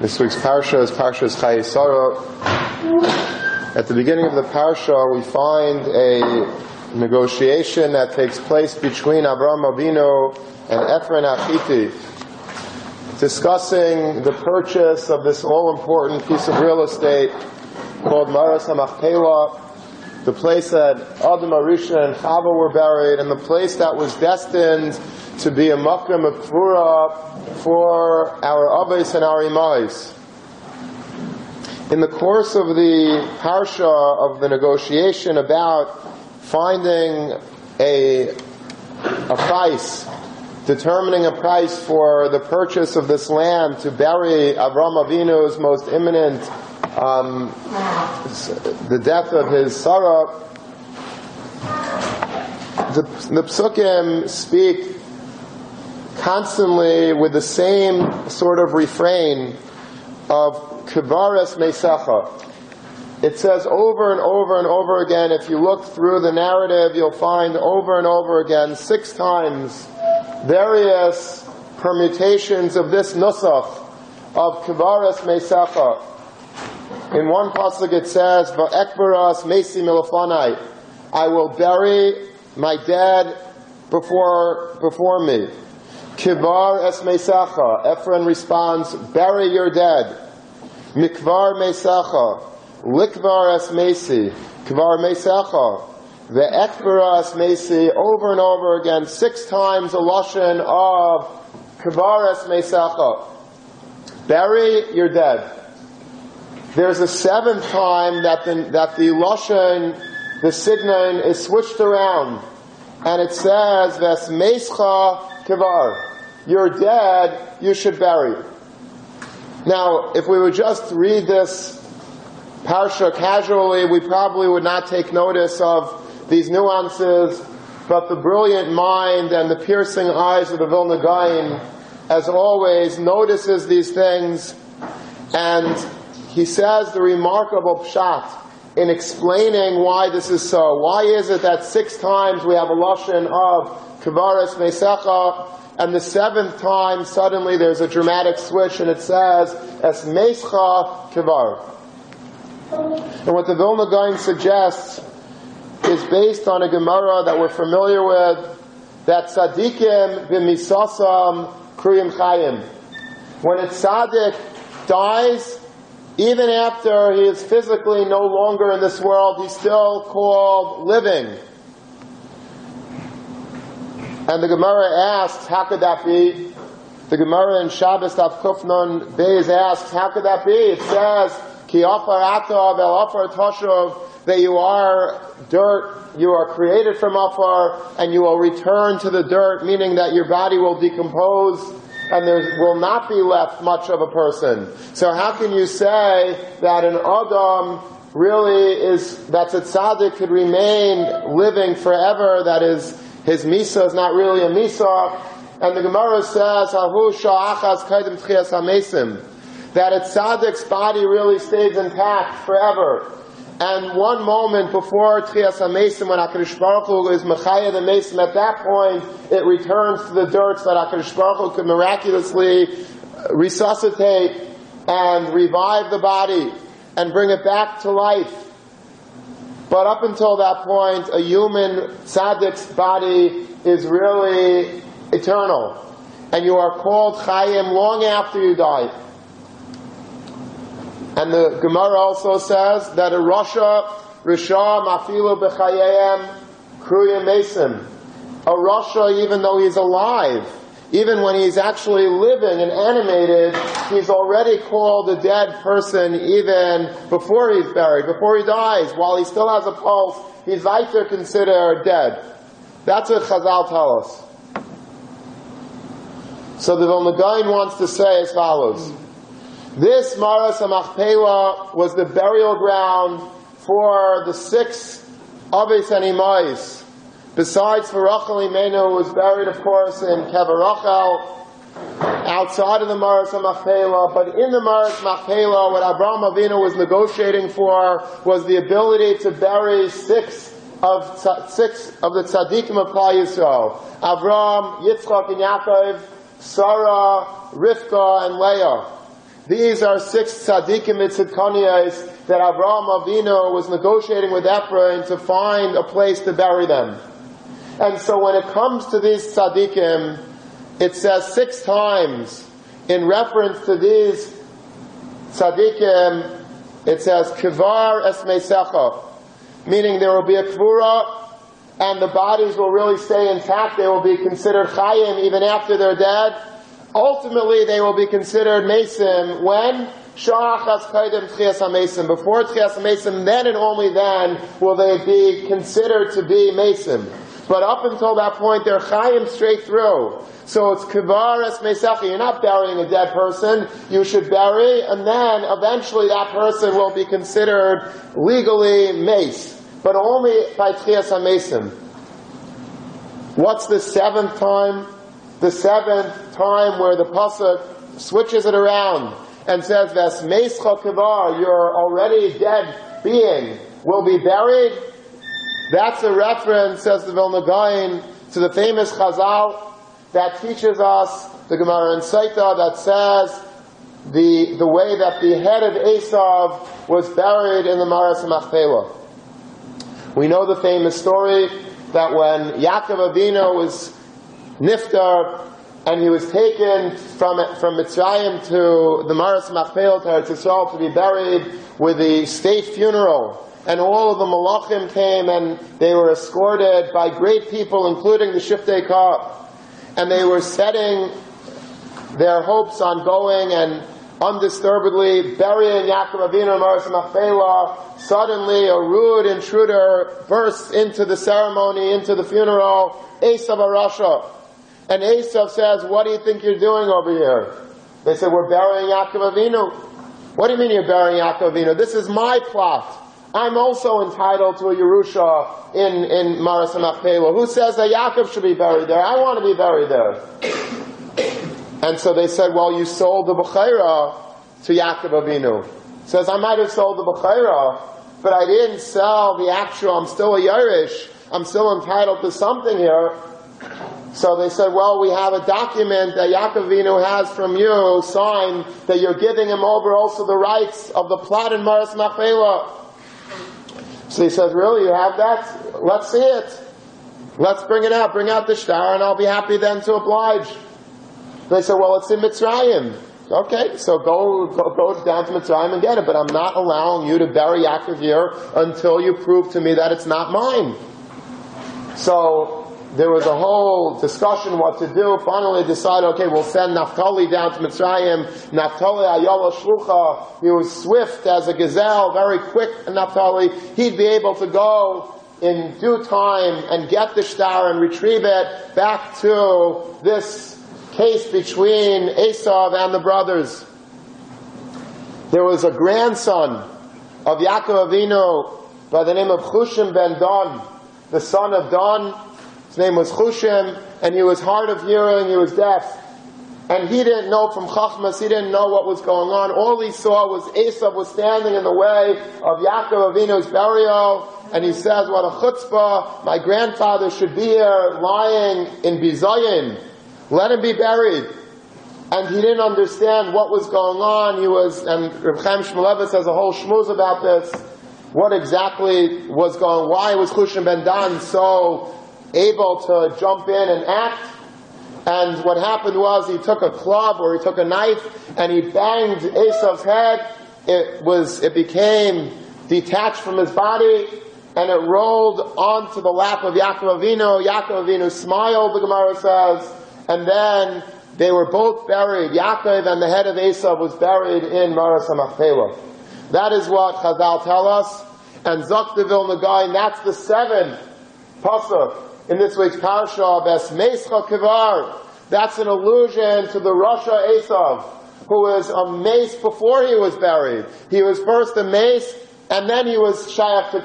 This week's parsha is Parshas Chayei Sarah. At the beginning of the parsha, we find a negotiation that takes place between Abraham Avinu and Ephron Achiti, discussing the purchase of this all-important piece of real estate called Maras HaMachpelah, the place that Adam Arisha and Chava were buried, and the place that was destined to be a makam of kvura for our abbas and our imais. In the course of the parsha of the negotiation about finding a, a price, determining a price for the purchase of this land to bury Avram Avinu's most imminent, um, the death of his Sarah, the, the psukim speak constantly with the same sort of refrain of kivares mesacha. It says over and over and over again, if you look through the narrative, you'll find over and over again, six times, various permutations of this nusach of kivares mesacha. In one pasuk it says, "Va'ekbaras mesi milafanai," I will bury my dead before before me. Kivar es mesacha. Ephron responds, bury your dead. Mikvar mesacha. Likvar es mesi. Kvar mesacha. The ekvara es mesi. Over and over again, six times a lashon of Kivar es mesacha. Bury your dead. There's a seventh time that the, that the lashon, the signon is switched around. And it says, Ves mescha kivar. You're dead, you should bury. Now, if we would just read this parsha casually, we probably would not take notice of these nuances, but the brilliant mind and the piercing eyes of the Vilna Gaon, as always, notices these things, and he says the remarkable pshat in explaining why this is so. Why is it that six times we have a lashon of Kavaris Mesecha, and the seventh time suddenly there's a dramatic switch and it says, Es Mescha Kivar. And what the Vilna Gaon suggests is based on a Gemara that we're familiar with, that Tzadikim b'misasam kriyim chayim. When a tzaddik dies, even after he is physically no longer in this world, he's still called living. And the Gemara asks, how could that be? The Gemara in Shabbos Tav Kufnon Beis asks, how could that be? It says, Ki afar atav el afar tashuv, that you are dirt, you are created from afar, and you will return to the dirt, meaning that your body will decompose, and there will not be left much of a person. So how can you say that an Adam really is, that a tzaddik could remain living forever, that is, his misa is not really a misa. And the Gemara says, sha'achas tchias hamesim. That a tzaddik's body really stays intact forever. And one moment before Tchias HaMesim, when HaKadosh Baruch Hu is Mechaya the Mesim, at that point, it returns to the dirt so that HaKadosh Baruch Hu miraculously resuscitate and revive the body and bring it back to life. But up until that point, a human tzaddik's body is really eternal. And you are called Chayim long after you die. And the Gemara also says that a Rasha, Risha, Mafilu B'chayayim, Kruyim Mesim. A Rasha, even though he's alive, even when he's actually living and animated, he's already called a dead person even before he's buried, before he dies. While he still has a pulse, he's either considered dead. That's what Chazal tell us. So the Vilna Gaon wants to say as follows. This Maras HaMachpelah was the burial ground for the six Aves and Imais Besides for Rachel Imenu, was buried, of course, in Kever Rachel, outside of the Maris Machpelah, but in the Maris Machpelah, what Abraham Avinu was negotiating for was the ability to bury six of six of the tzaddikim of Klal Yisrael: Abraham, Yitzchak, and Yaakov, Sarah, Rivka, and Leah. these are six tzaddikim mitzidkaniyas that Avraham Avinu was negotiating with Ephraim to find a place to bury them. And so when it comes to these tzaddikim, it says six times in reference to these tzaddikim, it says kivar esmeisecha, meaning there will be a kvura and the bodies will really stay intact. They will be considered chayim even after they're dead. Ultimately, they will be considered mason when Shachas Kaidim Tchias HaMesim. Before Tchias HaMesim, then and only then will they be considered to be mason. But up until that point, they're chayim straight through. So it's kivaras mesechi. You're not burying a dead person. You should bury, and then eventually that person will be considered legally mace but only by Tchias HaMesim. What's the seventh time? The seventh time where the Pasuk switches it around and says, Ves Meischa Kivar, your already dead being will be buried. That's a reference, says the Vilna Gaon, to the famous Chazal that teaches us, the Gemara in Saita, that says the, the way that the head of Esav was buried in the Maras Machpelah. We know the famous story that when Yaakov Avinu was niftar and he was taken from from Mitzrayim to the Maras Machpelah to Eretz to be buried with the state funeral, and all of the Malachim came and they were escorted by great people, including the Shiftei Kah, and they were setting their hopes on going and undisturbedly burying Yaakov Avinu Maras Machpelah. Suddenly, a rude intruder bursts into the ceremony, into the funeral. Esav Arasha. And Esav says, what do you think you're doing over here? They said, we're burying Yaakov Avinu. What do you mean you're burying Yaakov Avinu? This is my plot. I'm also entitled to a Yerusha in, in Maras Machpelah. Who says that Yaakov should be buried there? I want to be buried there. And so they said, well, you sold the Bechira to Yaakov Avinu. Says, I might have sold the Bechira, but I didn't sell the actual, I'm still a Yerush, I'm still entitled to something here. So they said, well, we have a document that Yaakov Avinu has from you, signed, that you're giving him over also the rights of the plot in Maras Machpelah. So he says, really, you have that? Let's see it. Let's bring it out. Bring out the star, and I'll be happy then to oblige. They said, well, it's in Mitzrayim. Okay, so go, go, go down to Mitzrayim and get it, but I'm not allowing you to bury Yaakov here until you prove to me that it's not mine. So there was a whole discussion what to do. Finally, decided, okay, we'll send Naphtali down to Mitzrayim. Naphtali Ayala Shlucha, he was swift as a gazelle, very quick. Naphtali, he'd be able to go in due time and get the star and retrieve it back to this case between Esav and the brothers. There was a grandson of Yaakov Avinu by the name of Chushim ben Don, the son of Don. His name was Chushim, and he was hard of hearing, he was deaf. And he didn't know from Chachmas, he didn't know what was going on. All he saw was Esav was standing in the way of Yaakov Avinu's burial, and he says, what a chutzpah, my grandfather should be here lying in Bizayin, let him be buried. And he didn't understand what was going on. He was, and Reb Chaim Shmulevitz has a whole shmooze about this. What exactly was going, why was Chushim ben Dan so able to jump in and act? And what happened was he took a club or he took a knife and he banged Esav's head. It was, it became detached from his body and it rolled onto the lap of Yaakov Avinu. Yaakov Avinu smiled, the Gemara says, and then they were both buried. Yaakov and the head of Esav was buried in Maras HaMachpelah. That is what Chazal tell us. And Zoktavil Nagayin, that's the seventh pasuk in this week's parasha of Esmeischa Kivar. That's an allusion to the Rasha Esav, who was a mace before he was buried. He was first a mace, and then he was Shaykh to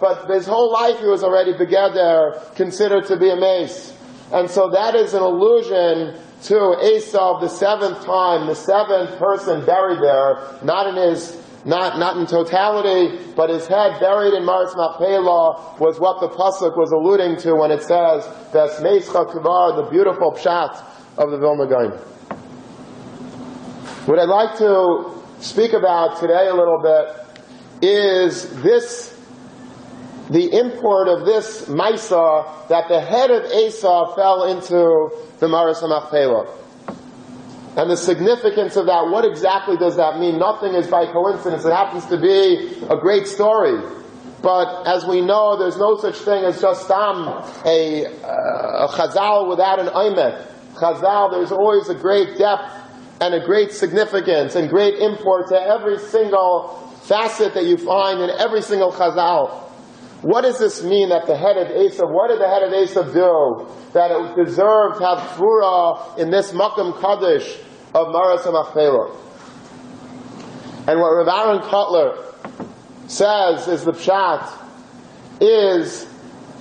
but his whole life he was already Begeder, considered to be a mace. And so that is an allusion to Esav, the seventh time, the seventh person buried there, not in his, not, not in totality, but his head buried in Maris Machpelah was what the Pasuk was alluding to when it says, Ves Meischa Kivar, the beautiful pshat of the Vilna Gaon. What I'd like to speak about today a little bit is this the import of this Maisa that the head of Esau fell into the Maris Machpelah. And the significance of that, what exactly does that mean? Nothing is by coincidence. It happens to be a great story. But as we know, there's no such thing as just um, a, a chazal without an aimet. Chazal, there's always a great depth and a great significance and great import to every single facet that you find in every single chazal. What does this mean that the head of Esav, what did the head of Esav do that it deserved to have Tvura in this Makam Kaddish of Maras Machpelah? And what Rav Aaron Kotler says is the pshat is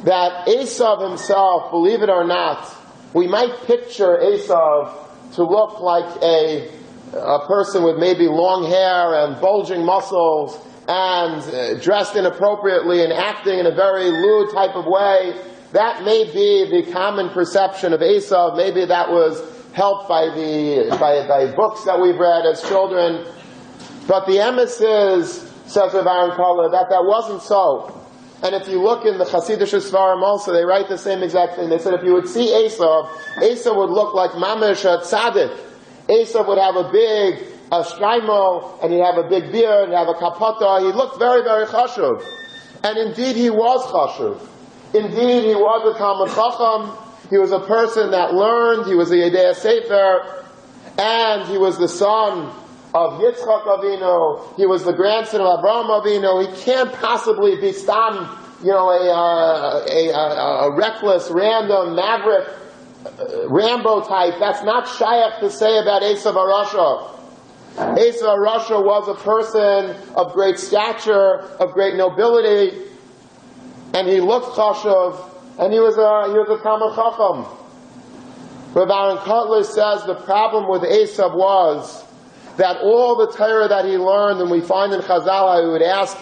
that Esav himself, believe it or not, we might picture Esav to look like a, a person with maybe long hair and bulging muscles and uh, dressed inappropriately and acting in a very lewd type of way, that may be the common perception of Esau. Maybe that was helped by the by, by books that we've read as children. But the emes is, says Rav Aaron Kotler, that that wasn't so. And if you look in the Hasidic Svarim also, they write the same exact thing. They said if you would see Esau, Esau would look like Mamish Tzaddik. Esau would have a big a shkaimo, and he'd have a big beard, and have a kapata. He looked very, very chashuv. And indeed he was chashuv. Indeed he was a Talmud Chacham. He was a person that learned. He was a Yedea Sefer. And he was the son of Yitzchak Avinu. He was the grandson of Abraham Avinu. He can't possibly be stam, you know, a, uh, a, a, a reckless, random, maverick, uh, Rambo type. That's not shaykh to say about Esav Arasha. Esav Arasha was a person of great stature, of great nobility, and he looked chashav, and he was a he was a Talmud Chacham. Rav Aaron Kotler says the problem with Esav was that all the Torah that he learned, and we find in Chazal, he would ask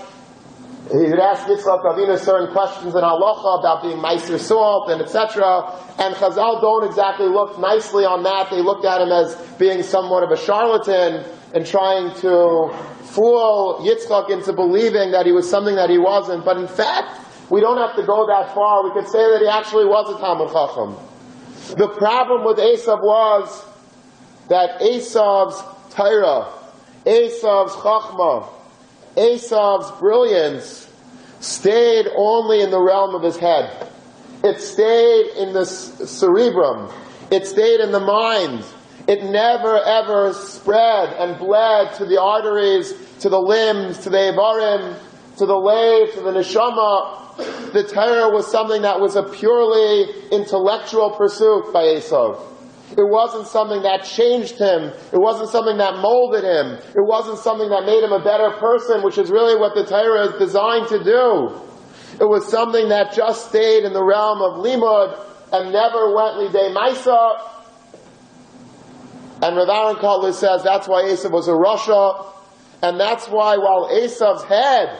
he would ask Yitzchak Avinu certain questions in halacha about being meiser salt and etc. And Chazal don't exactly look nicely on that. They looked at him as being somewhat of a charlatan and trying to fool Yitzchak into believing that he was something that he wasn't. But in fact, we don't have to go that far. We could say that he actually was a Talmud Chacham. The problem with Esav was that Esav's Torah, Esav's Chachma, Esav's brilliance stayed only in the realm of his head. It stayed in the cerebrum. It stayed in the mind. It never ever spread and bled to the arteries, to the limbs, to the Ivarim, to the lave, to the neshama. The Torah was something that was a purely intellectual pursuit by Esav. It wasn't something that changed him. It wasn't something that molded him. It wasn't something that made him a better person, which is really what the Torah is designed to do. It was something that just stayed in the realm of limud and never went lidei maisa and Rav Aaron Kotler says that's why Esav was a Rasha, and that's why while Esav's head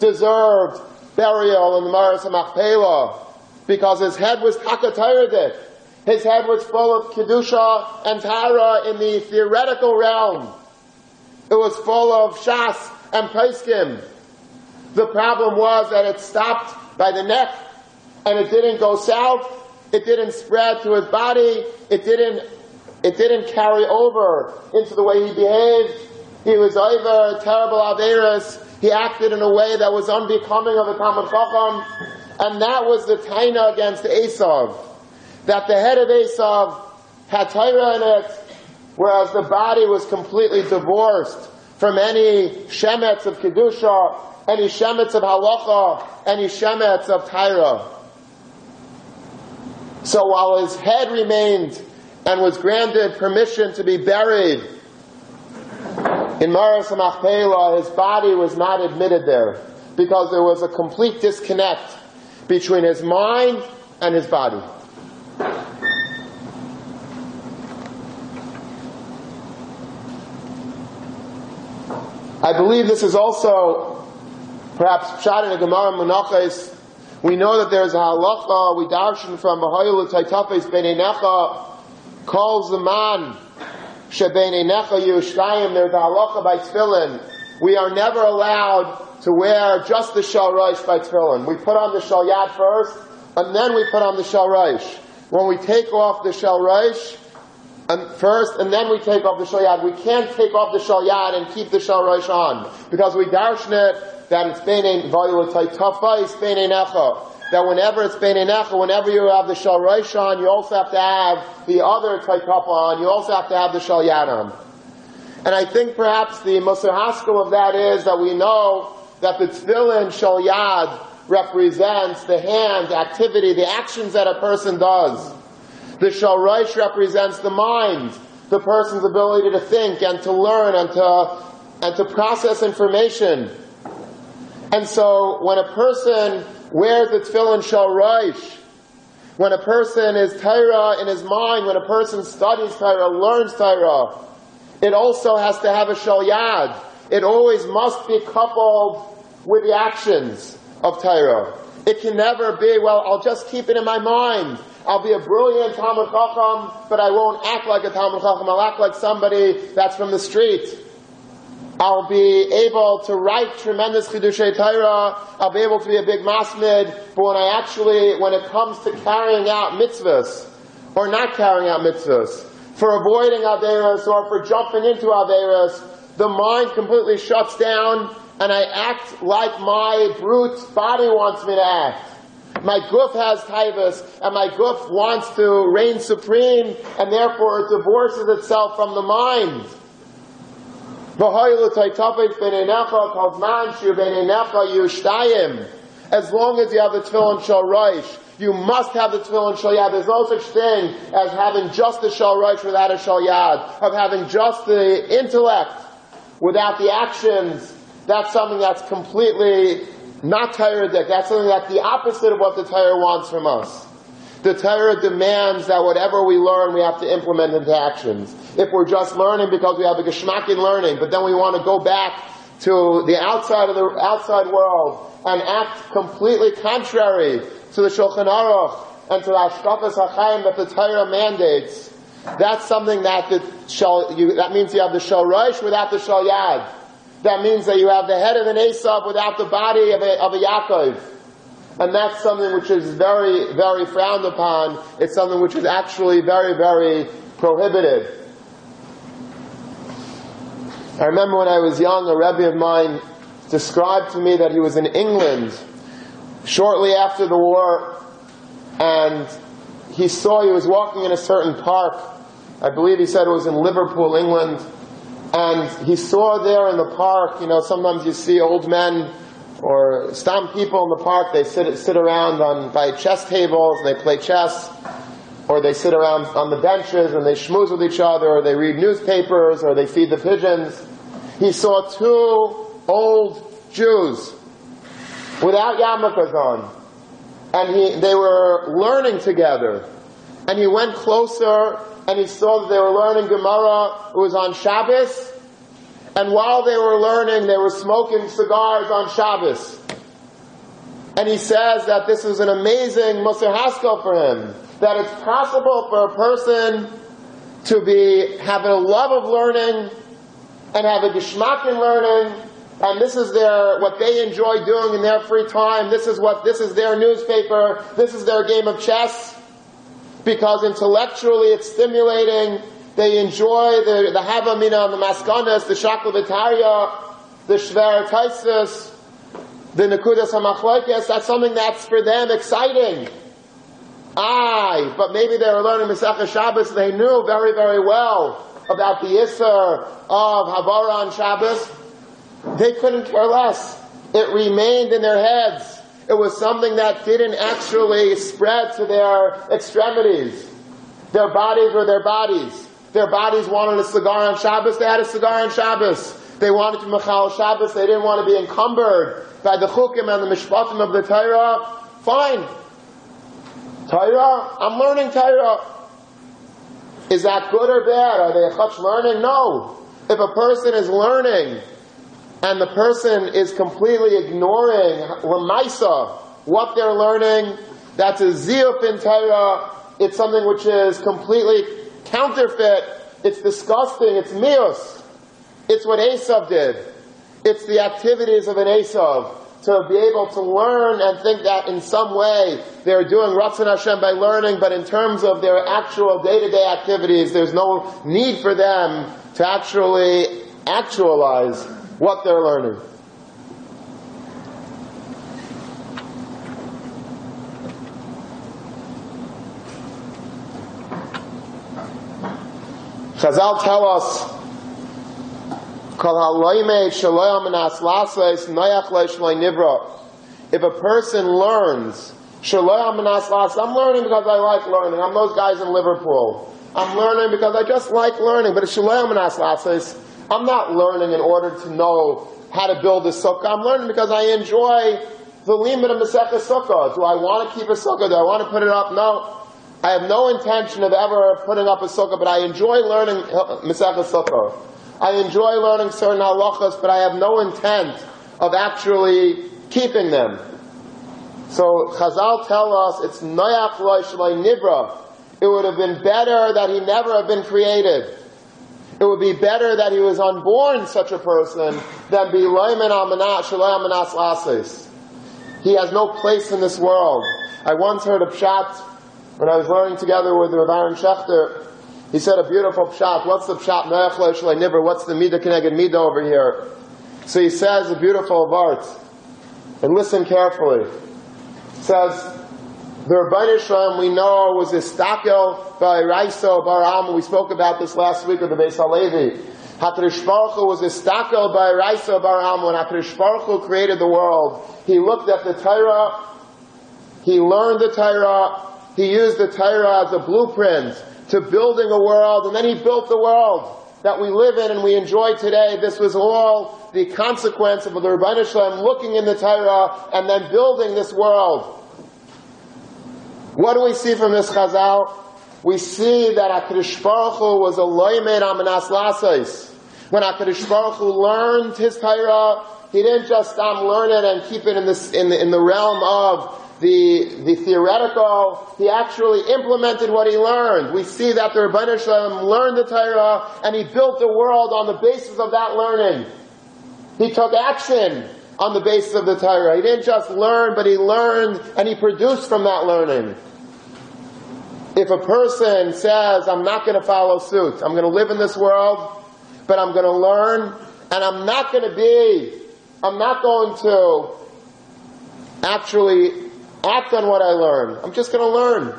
deserved burial in the Maris Machpelah, because his head was takatayradit. His head was full of Kedusha and Tara in the theoretical realm. It was full of Shas and Paiskim. The problem was that it stopped by the neck and it didn't go south. It didn't spread to his body. It didn't it didn't carry over into the way he behaved. He was either terrible Averis. He acted in a way that was unbecoming of a Talmud Chacham. And that was the taina against Esav. That the head of Esav had Torah in it, whereas the body was completely divorced from any shemetz of Kedusha, any shemetz of Halacha, any shemetz of Tyra. So while his head remained and was granted permission to be buried in Maras Machpelah, his body was not admitted there because there was a complete disconnect between his mind and his body. I believe this is also perhaps shot in a Gemara Menachos. We know that there's a halacha we darshan from Mahayil Taitafes Benenecha calls the man Shebene Necha Yerushalayim, there's a halacha by tefillin. We are never allowed to wear just the Shalrosh by tefillin. We put on the Shalyad first, and then we put on the Shalrosh. When we take off the Shalrosh, and um, first, and then we take off the shalyad. We can't take off the shalyad and keep the shalrosh on because we darshan it that it's bein tafa is bein necha. That whenever it's bein necha, whenever you have the shalrosh on, you also have to have the other taitafa on. You also have to have the shalyad on. And I think perhaps the Musar Haskell of that is that we know that the tefillin shalyad represents the hand, the activity, the actions that a person does. The Shalreish represents the mind, the person's ability to think and to learn and to, and to process information. And so when a person wears the tefillin Shalreish, when a person is Torah in his mind, when a person studies Torah, learns Torah, it also has to have a Shalyad. It always must be coupled with the actions of Torah. It can never be, well, I'll just keep it in my mind. I'll be a brilliant Talmud Chacham, but I won't act like a Talmud Chacham. I'll act like somebody that's from the street. I'll be able to write tremendous Chidushei Torah. I'll be able to be a big masmid. But when I actually, when it comes to carrying out mitzvahs, or not carrying out mitzvahs, for avoiding Averas, or for jumping into Averas, the mind completely shuts down, and I act like my brute body wants me to act. My guf has taivas, and my guf wants to reign supreme, and therefore it divorces itself from the mind. As long as you have the tefillin shal you must have the tefillin shal yad. There's no such thing as having just the shal without a shal yad, of having just the intellect without the actions. That's something that's completely not Torah That's something that's the opposite of what the Torah wants from us. The Torah demands that whatever we learn, we have to implement into actions. If we're just learning because we have a geschmack in learning, but then we want to go back to the outside of the outside world and act completely contrary to the Shulchan Aruch and to the Ashkafas HaChaim that the Torah mandates, that's something that the you, that means you have the Shal Rosh without the Shal Yad. That means that you have the head of an Esav without the body of a, of a Yaakov. And that's something which is very, very frowned upon. It's something which is actually very, very prohibited. I remember when I was young, a Rebbe of mine described to me that he was in England shortly after the war, and he saw he was walking in a certain park. I believe he said it was in Liverpool, England, and he saw there in the park, you know, sometimes you see old men or stam people in the park, they sit, sit around on, by chess tables and they play chess, or they sit around on the benches and they schmooze with each other, or they read newspapers, or they feed the pigeons. He saw two old Jews without yarmulkes on, and he, they were learning together. And he went closer and he saw that they were learning Gemara. It was on Shabbos. And while they were learning, they were smoking cigars on Shabbos. And he says that this is an amazing Musar Haskell for him. That it's possible for a person to be, having a love of learning and have a geschmack in learning and this is their what they enjoy doing in their free time. This is what this is their newspaper. This is their game of chess because intellectually it's stimulating. They enjoy the, the Havamina and the Maskanas, the Shaklavitaria, the Shver Taisis, the Nakudas HaMachlekes. That's something that's for them exciting. Aye, but maybe they were learning Masechah Shabbos. They knew very, very well about the Isser of Havara on Shabbos. They couldn't care less. It remained in their heads. It was something that didn't actually spread to their extremities. Their bodies were their bodies. Their bodies wanted a cigar on Shabbos, they had a cigar on Shabbos. They wanted to Machal Shabbos, they didn't want to be encumbered by the chukim and the mishpatim of the Torah. Fine. Torah, I'm learning Torah. Is that good or bad? Are they a chutz learning? No. If a person is learning and the person is completely ignoring lemaisa, what they're learning, that's a ziyuf in Torah. It's something which is completely counterfeit It's disgusting. It's mius. It's what Esav did. It's the activities of an Esav to be able to learn and think that in some way they're doing Ratzon Hashem by learning, but in terms of their actual day-to-day activities, there's no need for them to actually actualize what they're learning. Chazal tell us, if a person learns, I'm learning because I like learning. I'm those guys in Liverpool. I'm learning because I just like learning. But I'm not learning in order to know how to build a sukkah. I'm learning because I enjoy the limit of Masechah Sukkah. Do I want to keep a sukkah? Do I want to put it up? No. I have no intention of ever putting up a sukkah, but I enjoy learning Masechah Sukkah. I enjoy learning certain halachas, but I have no intent of actually keeping them. So Chazal tell us it's noyach loy nivra. It would have been better that he never have been created. It would be better that he was unborn such a person than be loyman amanas amanas lasis. He has no place in this world. I once heard a pshat when I was learning together with Rav Aaron Schechter, he said a beautiful pshat. What's the pshat? What's the midah connected midah over here? So he says a beautiful vart. And listen carefully. He says, the Rabbeinu Shalom we know was Istakel by Raiso Bar We spoke about this last week with the Beis Halevi. Hatrish was Istakel by Raiso Bar When Hatrish created the world, he looked at the Torah, he learned the Torah, he used the Torah as a blueprint to building a world, and then he built the world that we live in and we enjoy today. This was all the consequence of the Rabbi Shalom looking in the Torah and then building this world. What do we see from this Chazal? We see that HaKadosh Baruch Hu was a loimed amanas lasais. When HaKadosh Baruch Hu learned his Torah, he didn't just learn it and keep it in, this, in, the, in the realm of the, the theoretical, he actually implemented what he learned. We see that the Rabbi Shalom learned the Torah and he built the world on the basis of that learning. He took action on the basis of the Torah. He didn't just learn, but he learned and he produced from that learning. If a person says, I'm not going to follow suit, I'm going to live in this world, but I'm going to learn, and I'm not going to be, I'm not going to actually act on what I learn. I'm just going to learn.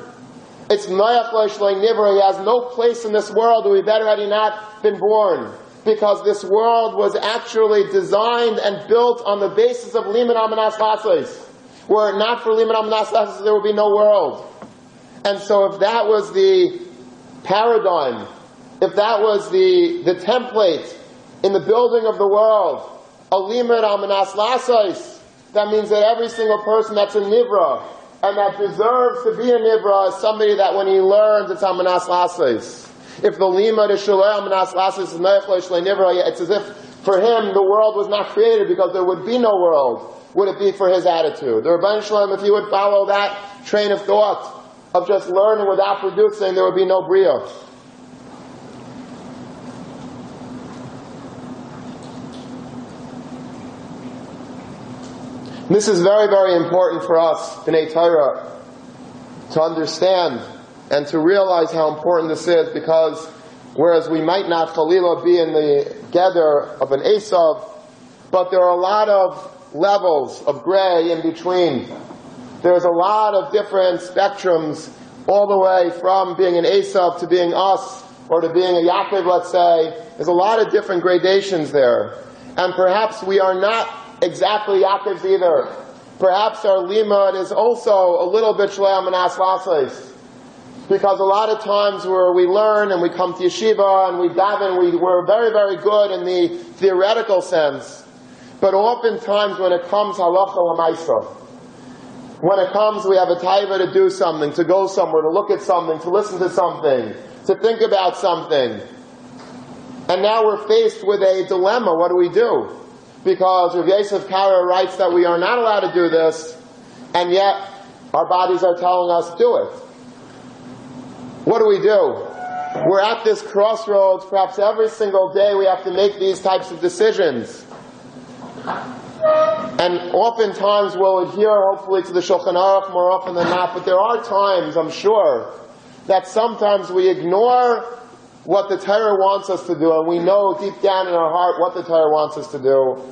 It's Noach Nivra. He has no place in this world. It would be better had he not been born. Because this world was actually designed and built on the basis of Liman Amanas Hasis. Were it not for Liman Amanas Hasis, there would be no world. And so if that was the paradigm, if that was the, the template in the building of the world, a Liman Amanas Hasis, that means that every single person that's a Nivra and that deserves to be a Nivra is somebody that when he learns, it's Amanas Lasis. If the Lima de Shalei Amanas Lasis is Nivra, it's as if for him the world was not created because there would be no world. Would it be for his attitude? The Rabban Shalom, if he would follow that train of thought of just learning without producing, there would be no Bria. This is very, very important for us, B'nai Torah, to understand and to realize how important this is because whereas we might not Khalila be in the gather of an Esav, but there are a lot of levels of gray in between. There's a lot of different spectrums all the way from being an Esav to being us or to being a Yaakov, let's say. There's a lot of different gradations there. And perhaps we are not exactly Yaakov's either. Perhaps our limud is also a little bit shleim and aslasais. Because a lot of times where we learn and we come to yeshiva and we daven, we, we're very, very good in the theoretical sense. But oftentimes when it comes halacha l'maisa, when it comes we have a taiva to do something, to go somewhere, to look at something, to listen to something, to think about something. And now we're faced with a dilemma. What do we do? Because Rav Yosef Karo writes that we are not allowed to do this, and yet our bodies are telling us do it. What do we do? We're at this crossroads. Perhaps every single day we have to make these types of decisions. And oftentimes we'll adhere, hopefully, to the Shulchan Aruch more often than not, but there are times, I'm sure, that sometimes we ignore what the Torah wants us to do, and we know deep down in our heart what the Torah wants us to do,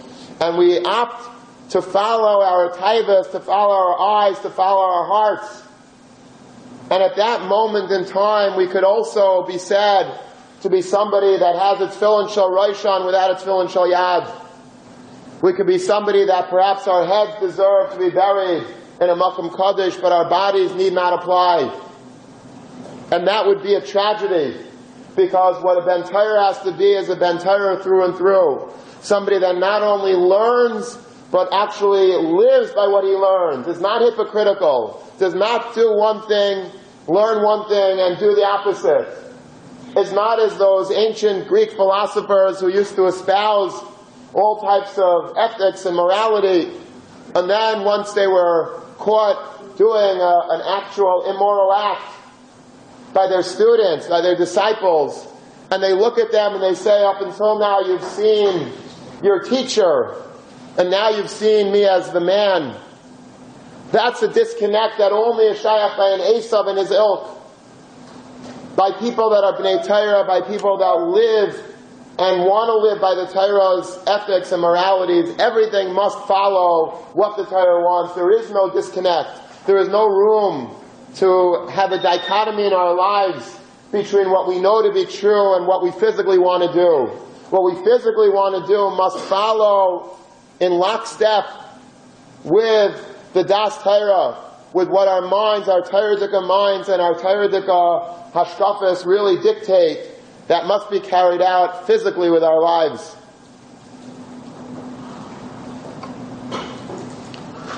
and we opt to follow our taivas, to follow our eyes, to follow our hearts. And at that moment in time, we could also be said to be somebody that has its fill tefillin shel roishan without its tefillin shel yad. We could be somebody that perhaps our heads deserve to be buried in a makom kaddish, but our bodies need not apply. And that would be a tragedy, because what a ben Torah has to be is a ben Torah through and through. Somebody that not only learns but actually lives by what he learns, is not hypocritical, does not do one thing, learn one thing, and do the opposite. Is not as those ancient Greek philosophers who used to espouse all types of ethics and morality, and then once they were caught doing a, an actual immoral act by their students, by their disciples, and they look at them and they say, up until now you've seen your teacher and now you've seen me as the man. That's a disconnect that only is shaykh by an Esav and his ilk. By people that are Bnei Torah, by people that live and want to live by the Torah's ethics and moralities, everything must follow what the Torah wants. There is no disconnect. There is no room to have a dichotomy in our lives between what we know to be true and what we physically want to do. What we physically want to do must follow in lockstep with the Das Torah, with what our minds, our Torah minds and our Torah hashkafas really dictate, that must be carried out physically with our lives.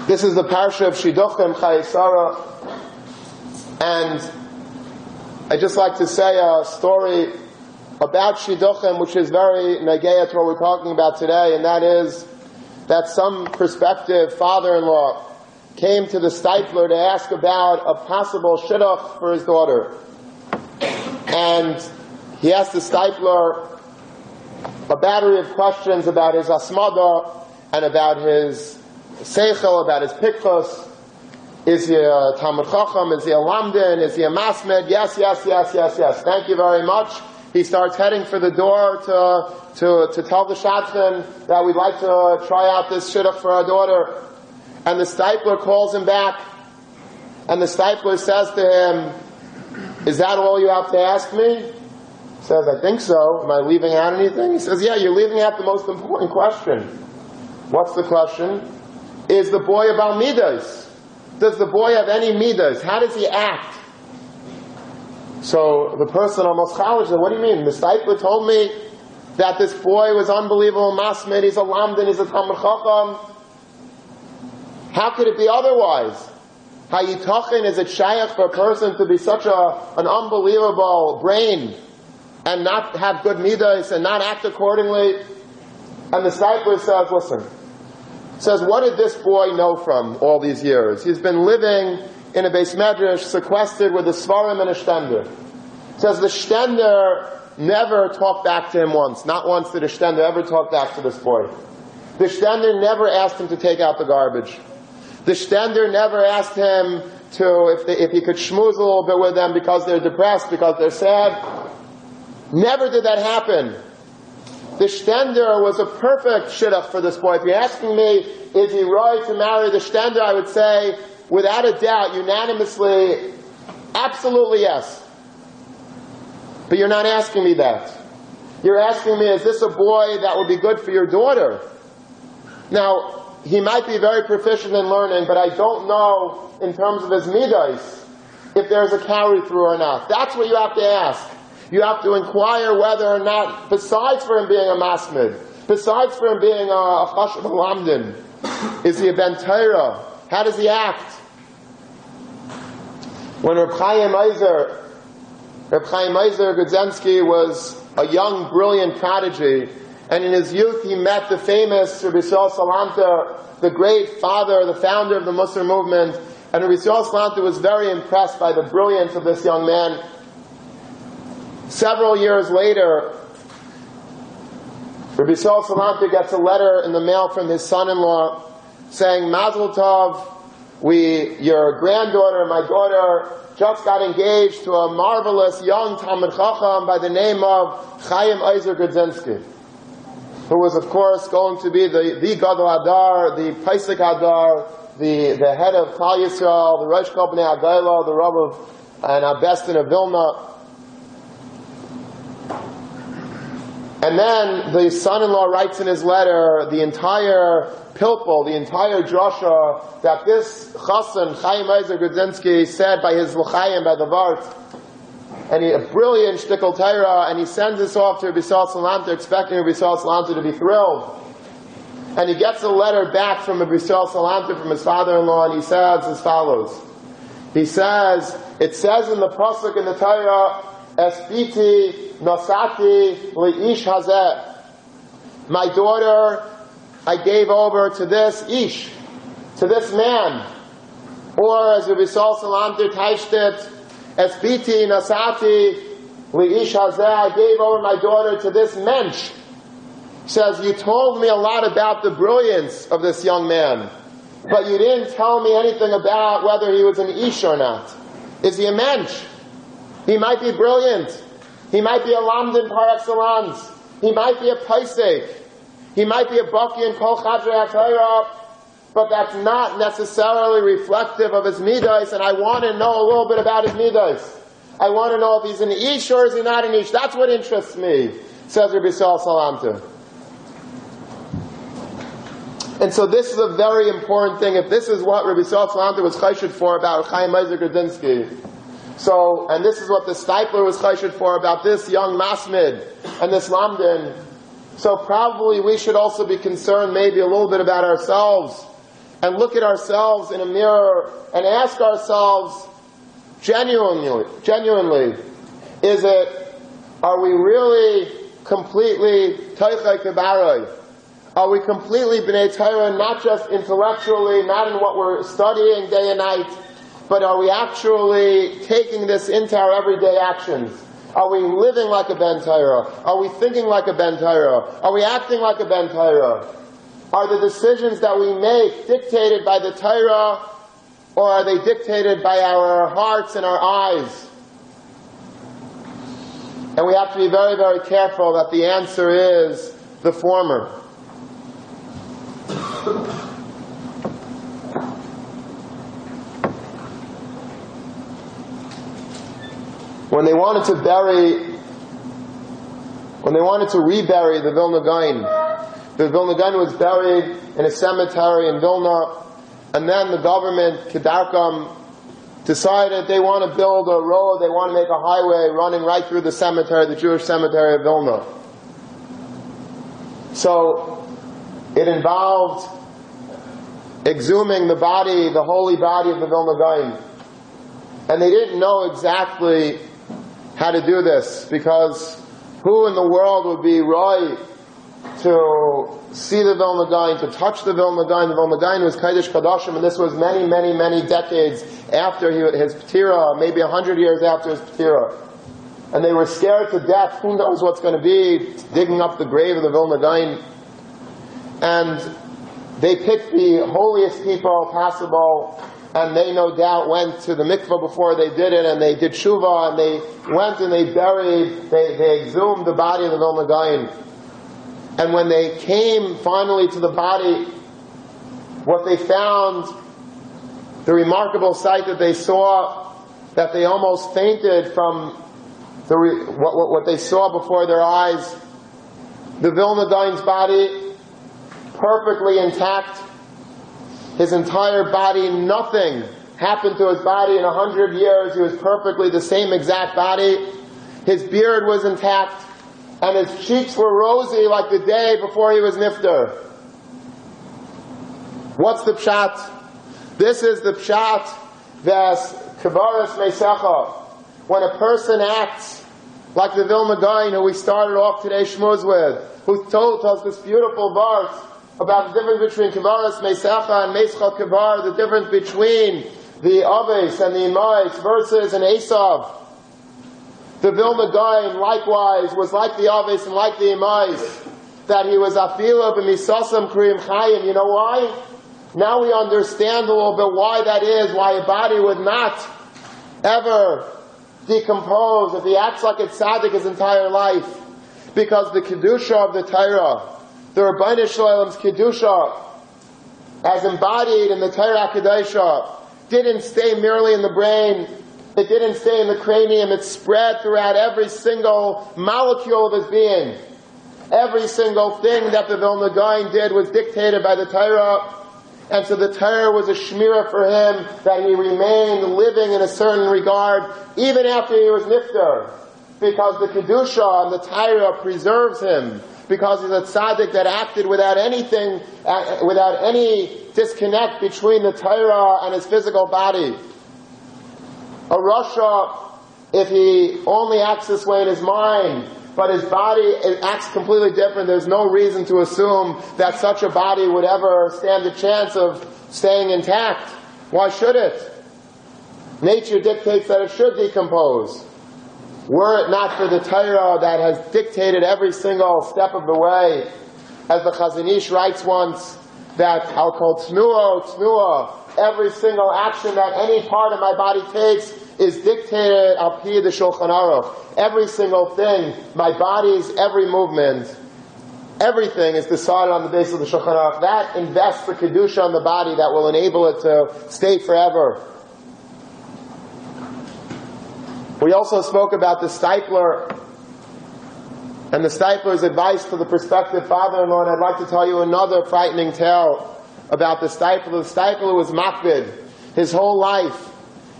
This is the parsha of Shidduchim Chayesara, and I just like to say a story about Shidduchim, which is very negayah to what we're talking about today, and that is that some prospective father-in-law came to the Steipler to ask about a possible shidduch for his daughter. And he asked the Steipler a battery of questions about his asmada and about his seichel, about his pikchus. Is he a Talmud Chacham? Is he a Lamdin? Is he a Masmed? Yes, yes, yes, yes, yes. Thank you very much he starts heading for the door to, to, to tell the shadchan that we'd like to try out this shidduch for our daughter. And the Steipler calls him back, and the Steipler says to him, is that all you have to ask me? He says, I think so. Am I leaving out anything? He says, yeah, you're leaving out the most important question. What's the question? Is the boy about midas? Does the boy have any midas? How does he act? So the person almost challenged him, what do you mean? The Steipler told me that this boy was unbelievable masmid, he's a lamdin, he's a Talmud Chacham. How could it be otherwise? Hayitachin is it shaykh for a person to be such a, an unbelievable brain and not have good midas and not act accordingly? And the Steipler says, listen, says, what did this boy know from all these years? He's been living in a base medrash sequestered with a svarim and a stender. says the stender never talked back to him once. Not once did a stender ever talk back to this boy. The stender never asked him to take out the garbage. The stender never asked him to, if, they, if he could schmooze a little bit with them because they're depressed, because they're sad. Never did that happen. The stender was a perfect shidduch for this boy. If you're asking me, is he right to marry the stender, I would say, without a doubt, unanimously, absolutely yes. But you're not asking me that. You're asking me, is this a boy that would be good for your daughter? Now, he might be very proficient in learning, but I don't know in terms of his midas if there's a carry through or not. That's what you have to ask. You have to inquire whether or not, besides for him being a masmid, besides for him being a, a chashav lamdin, is he a ben How does he act? When Reb Chaim Ozer, Reb Chaim was a young, brilliant prodigy, and in his youth he met the famous Rabbi Yisrael Salanter, the great father, the founder of the Mussar movement, and Rabbi Yisrael Salanter was very impressed by the brilliance of this young man. Several years later, Rabbi Saul Salanter gets a letter in the mail from his son-in-law saying, Mazel Tov, we, your granddaughter, my daughter, just got engaged to a marvelous young Talmud Chacham by the name of Chaim Ozer Grodzinski, who was, of course, going to be the, the Gadol Hadar, the Paisik Hadar, the, the head of Klal Yisrael, the Rosh Kol Bnei the Rav of and Abestin of Vilna. And then the son-in-law writes in his letter the entire pilpul, the entire drasha that this chassan, Chaim Ozer Grodzinski, said by his l'chaim, by the Vart, and he, a brilliant shtickle Torah, and he sends this off to Rabbi Salanter, expecting Rabbi Salanter to be thrilled. And he gets a letter back from Rabbi Salanter from his father-in-law, and he says as follows. He says, it says in the pasuk in the Torah, Espiti nosati li'ish hazeh. My daughter, I gave over to this ish, to this man. Or as Rabbi Saul Salanter taished it, Espiti nosati li'ish hazeh. I gave over my daughter to this mensch. Says, you told me a lot about the brilliance of this young man, but you didn't tell me anything about whether he was an ish or not. Is he a mensch? He might be brilliant. He might be a lamdin par excellence. He might be a paisek. He might be a baki and kol but that's not necessarily reflective of his midas, and I want to know a little bit about his midas. I want to know if he's an ish or is he not an ish. That's what interests me, says Rabbi Saul Salanter. And so this is a very important thing. If this is what Rabbi Saul Salanter was chayshid for about Chaim Ozer Grodzinski, so, and this is what the Steipler was chayshid for about this young Masmid and this Lamdin. So probably we should also be concerned maybe a little bit about ourselves and look at ourselves in a mirror and ask ourselves genuinely, genuinely, is it, are we really completely teichai kebaroi? Are we completely b'nei Torah, not just intellectually, not in what we're studying day and night, but are we actually taking this into our everyday actions? Are we living like a Ben Torah? Are we thinking like a Ben Torah? Are we acting like a Ben Torah? Are the decisions that we make dictated by the Torah, or are they dictated by our hearts and our eyes? And we have to be very, very careful that the answer is the former. When they wanted to bury, when they wanted to rebury the Vilna Gaon, the Vilna Gaon was buried in a cemetery in Vilna, and then the government, Kedarkam, decided they want to build a road, they want to make a highway running right through the cemetery, the Jewish cemetery of Vilna. So, it involved exhuming the body, the holy body of the Vilna Gaon. And they didn't know exactly how to do this because who in the world would be right to see the Vilna Gaon, to touch the Vilna Gaon? The Vilna Gaon was Kaddish Kadashim, and this was many, many, many decades after he, his Ptira, maybe a hundred years after his Ptira. And they were scared to death. Who knows what's going to be digging up the grave of the Vilna Gaon? And they picked the holiest people possible and they no doubt went to the mikveh before they did it, and they did shuvah, and they went and they buried, they, they exhumed the body of the Vilna Gaon. And when they came finally to the body, what they found, the remarkable sight that they saw, that they almost fainted from the, what, what, what they saw before their eyes, the Vilna Gaon's body, perfectly intact, his entire body, nothing happened to his body in a hundred years. He was perfectly the same exact body. His beard was intact, and his cheeks were rosy like the day before he was nifter. What's the pshat? This is the pshat that's kavaris mesecha. When a person acts like the Vilna Gaon who we started off today shmuz with, who told us this beautiful verse, about the difference between Kivaras Mesacha and Mescha Kivar, the difference between the Aves and the Imais versus an Esav. The Vilna Gaon likewise was like the Aves and like the Imais, that he was Afila b'misasam kriyim chayim. You know why? Now we understand a little bit why that is, why a body would not ever decompose if he acts like a tzaddik his entire life. Because the Kedusha of the Torah, the Rabbeinu Shalom's Kedusha, as embodied in the Torah Kedusha, didn't stay merely in the brain, it didn't stay in the cranium, it spread throughout every single molecule of his being. Every single thing that the Vilna Gaon did was dictated by the Torah, and so the Torah was a shmirah for him that he remained living in a certain regard even after he was nifter. Because the Kedusha and the Torah preserves him. Because he's a tzaddik that acted without anything, uh, without any disconnect between the Torah and his physical body. A Rasha, if he only acts this way in his mind, but his body acts completely different. There's no reason to assume that such a body would ever stand a chance of staying intact. Why should it? Nature dictates that it should decompose. Were it not for the Torah that has dictated every single step of the way, as the Chazon Ish writes once, that I'll call tnuah, tnuah, every single action that any part of my body takes is dictated al pi the Shulchan Aruch. Every single thing, my body's every movement, everything is decided on the basis of the Shulchan Aruch. That invests the kedusha on the body that will enable it to stay forever. We also spoke about the Steipler and the Steipler's advice to the prospective father-in-law, and I'd like to tell you another frightening tale about the Steipler. The Steipler was makbid his whole life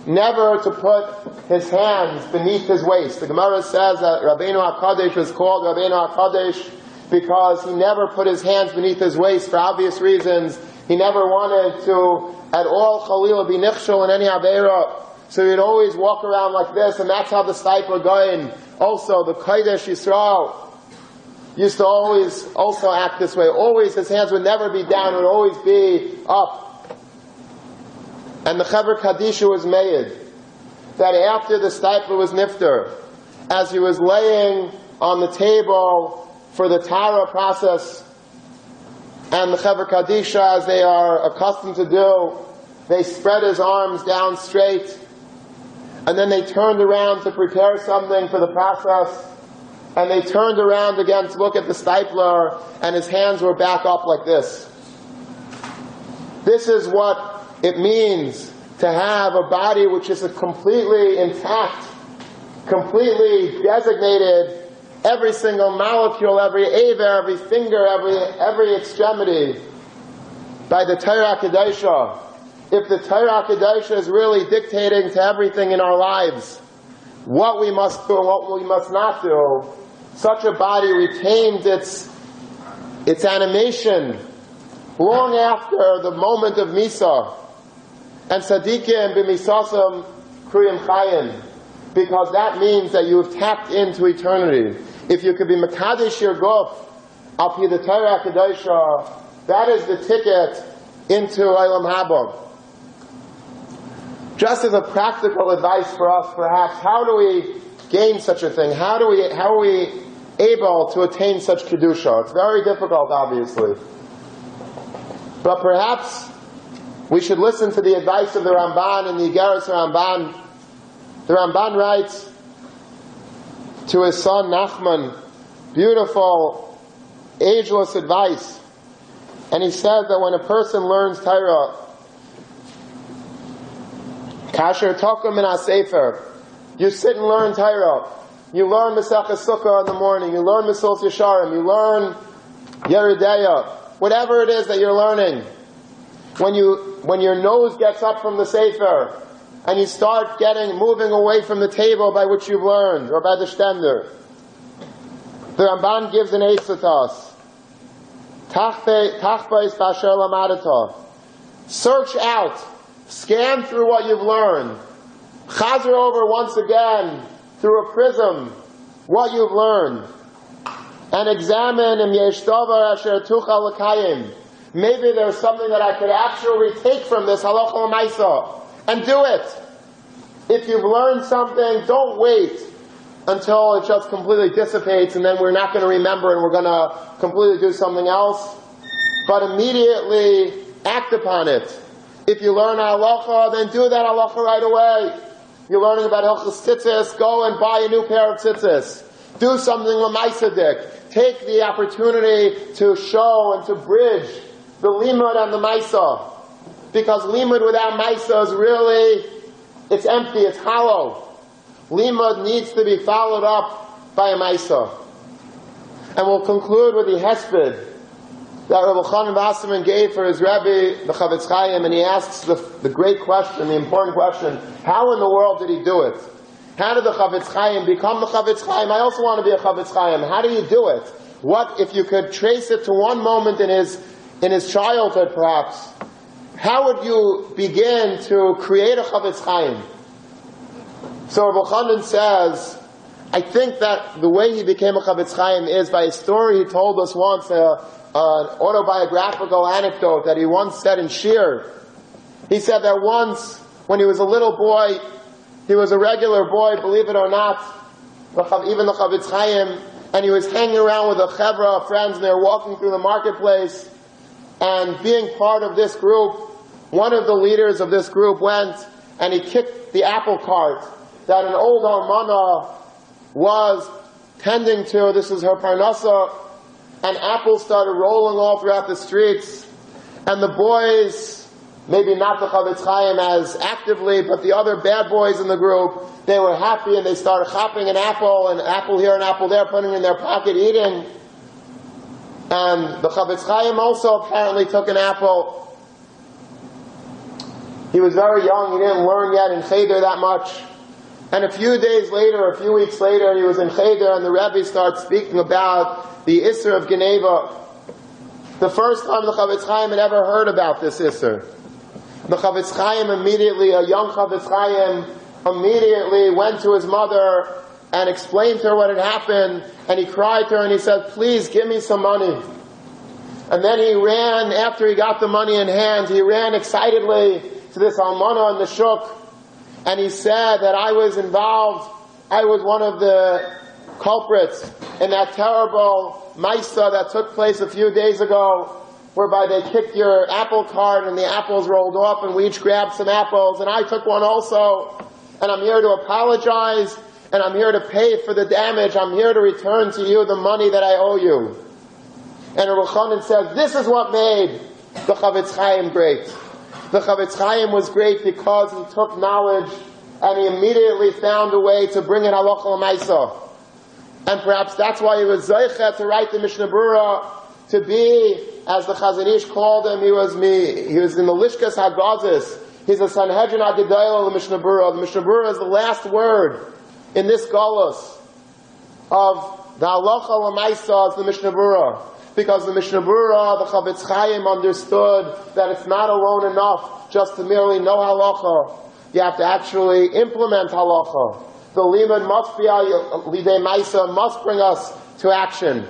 never to put his hands beneath his waist. The Gemara says that Rabbeinu HaKadosh was called Rabbeinu HaKadosh because he never put his hands beneath his waist for obvious reasons. He never wanted to at all Khalil be nichshel in any Aveira. So he'd always walk around like this, and that's how the Steipler going. Also, the Kodesh Yisrael used to always also act this way. Always, his hands would never be down, would always be up. And the Chevra Kadisha was made that after the Steipler was nifter, as he was laying on the table for the Tara process, and the Chevra Kadisha, as they are accustomed to do, they spread his arms down straight, and then they turned around to prepare something for the process, and they turned around again to look at the Steipler, and his hands were back up like this. This is what it means to have a body which is completely intact, completely designated, every single molecule, every ava, every finger, every, every extremity by the Torah Kedosha. If the Torah Kedosha is really dictating to everything in our lives, what we must do and what we must not do, such a body retains its, its animation long after the moment of Misa and tzaddikim b'misasam kriyim chayim, because that means that you have tapped into eternity. If you could be makadesh your guf al pi the Torah Kedosha, uh, that is the ticket into Olam Haba. Just as a practical advice for us, perhaps, how do we gain such a thing? How do we, how are we able to attain such kedusha? It's very difficult, obviously. But perhaps we should listen to the advice of the Ramban and the Igeris Ramban. The Ramban writes to his son Nachman, beautiful, ageless advice. And he says that when a person learns Torah, Kasher Tokum in Sefer, you sit and learn Torah. You learn Masach Sukkah in the morning. You learn Masil Yesharim. You learn Yoreh De'ah. Whatever it is that you're learning when you when your nose gets up from the sefer and you start getting moving away from the table by which you've learned or by the stender. The Ramban gives an ace to us. Search out, scan through what you've learned, chazer over once again through a prism what you've learned, and examine maybe there's something that I could actually take from this halacha and do it. If you've learned something, don't wait until it just completely dissipates and then we're not going to remember and we're going to completely do something else. But immediately act upon it. If you learn halacha, then do that halacha right away. You're learning about Hilchas Tzitzis, go and buy a new pair of tzitzis. Do something Lamaisadik. Take the opportunity to show and to bridge the limud and the maisa. Because limud without maisa is really, it's empty, it's hollow. Limud needs to be followed up by a maisa. And we'll conclude with the hesped that Rabbi Chanan Wasserman gave for his Rebbe, the Chafetz Chaim, and he asks the, the great question, the important question, how in the world did he do it? How did the Chafetz Chaim become the Chafetz Chaim? I also want to be a Chafetz Chaim. How do you do it? What, if you could trace it to one moment in his, in his childhood perhaps, how would you begin to create a Chafetz Chaim? So Rabbi Chanan says, I think that the way he became a Chafetz Chaim is by a story he told us once, uh, an autobiographical anecdote that he once said in Shir. He said that once, when he was a little boy, he was a regular boy, believe it or not, even the Chafetz Chaim, and he was hanging around with a chevra of friends, and they were walking through the marketplace, and being part of this group, one of the leaders of this group went and he kicked the apple cart that an old almana was tending to. This is her parnasa, and apples started rolling all throughout the streets, and the boys, maybe not the Chafetz Chaim as actively, but the other bad boys in the group, they were happy and they started hopping an apple, and apple here and apple there, putting in their pocket, eating. And the Chafetz Chaim also apparently took an apple. He was very young, he didn't learn yet in Cheder that much. And a few days later, a few weeks later, he was in Cheder and the Rebbe starts speaking about the Isser of Geneivah. The first time the Chafetz Chaim had ever heard about this Isser. The Chafetz Chaim immediately, a young Chafetz Chaim, immediately went to his mother and explained to her what had happened, and he cried to her and he said, please give me some money. And then he ran, after he got the money in hand, he ran excitedly to this almana in the shuk, and he said that I was involved, I was one of the culprits in that terrible Maisa that took place a few days ago, whereby they kicked your apple cart and the apples rolled off and we each grabbed some apples and I took one also. And I'm here to apologize and I'm here to pay for the damage. I'm here to return to you the money that I owe you. And Rabbi Chanan says, this is what made the Chafetz Chaim great. The Chafetz Chaim was great because he took knowledge and he immediately found a way to bring in halacha l'maisa. And perhaps that's why he was zeicha to write the Mishnah Berurah to be, as the Chazon Ish called him, he was me, he was in the Lishkas Hagazis. He's a Sanhedrin Agedayel of the Mishnah Berurah. The Mishnah Berurah is the last word in this galus of the halacha l'maisa is the Mishnah Berurah because the Mishnah Berurah, the Chafetz Chaim understood that it's not alone enough just to merely know halacha. You have to actually implement halacha. The limud must be lidei maisa, must bring us to action.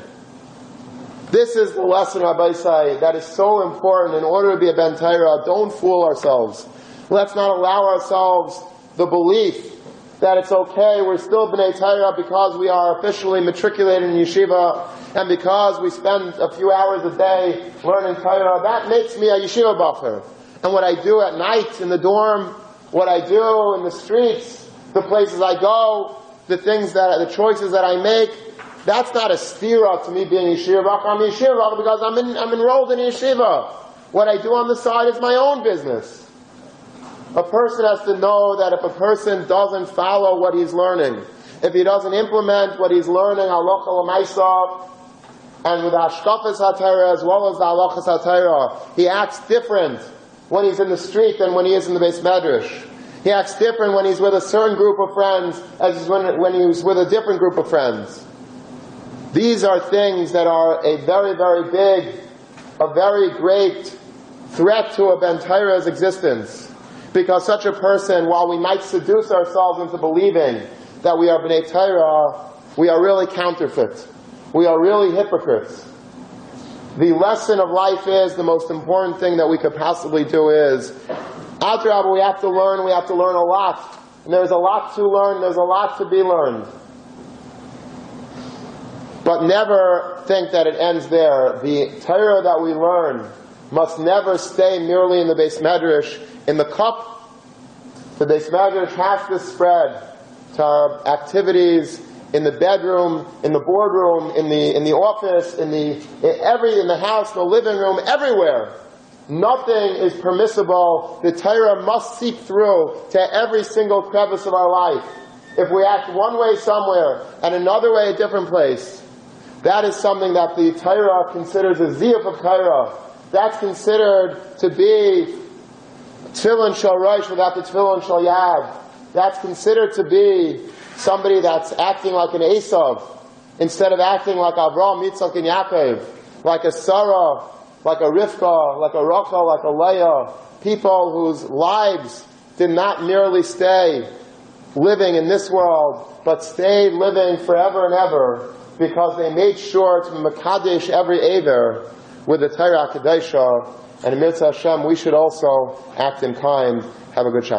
This is the lesson, Rabbi Say, that is so important in order to be a Ben. Don't fool ourselves. Let's not allow ourselves the belief that it's okay, we're still B'nai Torah because we are officially matriculated in yeshiva, and because we spend a few hours a day learning Torah, that makes me a yeshiva buffer. And what I do at night in the dorm, what I do in the streets, the places I go, the things that, the choices that I make, that's not a stira to me being yeshiva bacher. I'm yeshiva bacher because I'm, in, I'm enrolled in yeshiva. What I do on the side is my own business. A person has to know that if a person doesn't follow what he's learning, if he doesn't implement what he's learning, halacha and with hashkafas hatayra as well as the halachas hatayra, he acts different when he's in the street than when he is in the base medrash. He acts different when he's with a certain group of friends as when, when he's with a different group of friends. These are things that are a very, very big, a very great threat to a Ben Torah's existence. Because such a person, while we might seduce ourselves into believing that we are B'nai Torah, we are really counterfeit. We are really hypocrites. The lesson of life is, the most important thing that we could possibly do is, Adrab, we have to learn, we have to learn a lot. And there's a lot to learn, there's a lot to be learned. But never think that it ends there. The Torah that we learn must never stay merely in the base medrash. In the cup, the base medrash has to spread to activities in the bedroom, in the boardroom, in the in the office, in the in every in the house, the living room, everywhere. Nothing is permissible. The Torah must seep through to every single crevice of our life. If we act one way somewhere and another way a different place, that is something that the Torah considers a ziyuf of Torah. That's considered to be tefillin shal rosh without the tefillin shal yad. That's considered to be somebody that's acting like an Esav instead of acting like Avraham, Yitzchak, and Yaakov, like a Sarah, like a Rivka, like a Rachel, like a Leah, people whose lives did not merely stay living in this world, but stayed living forever and ever because they made sure to Makadish every Aver with the Torah Kadesha. And Mitzvah Hashem, we should also act in kind. Have a good Shabbat.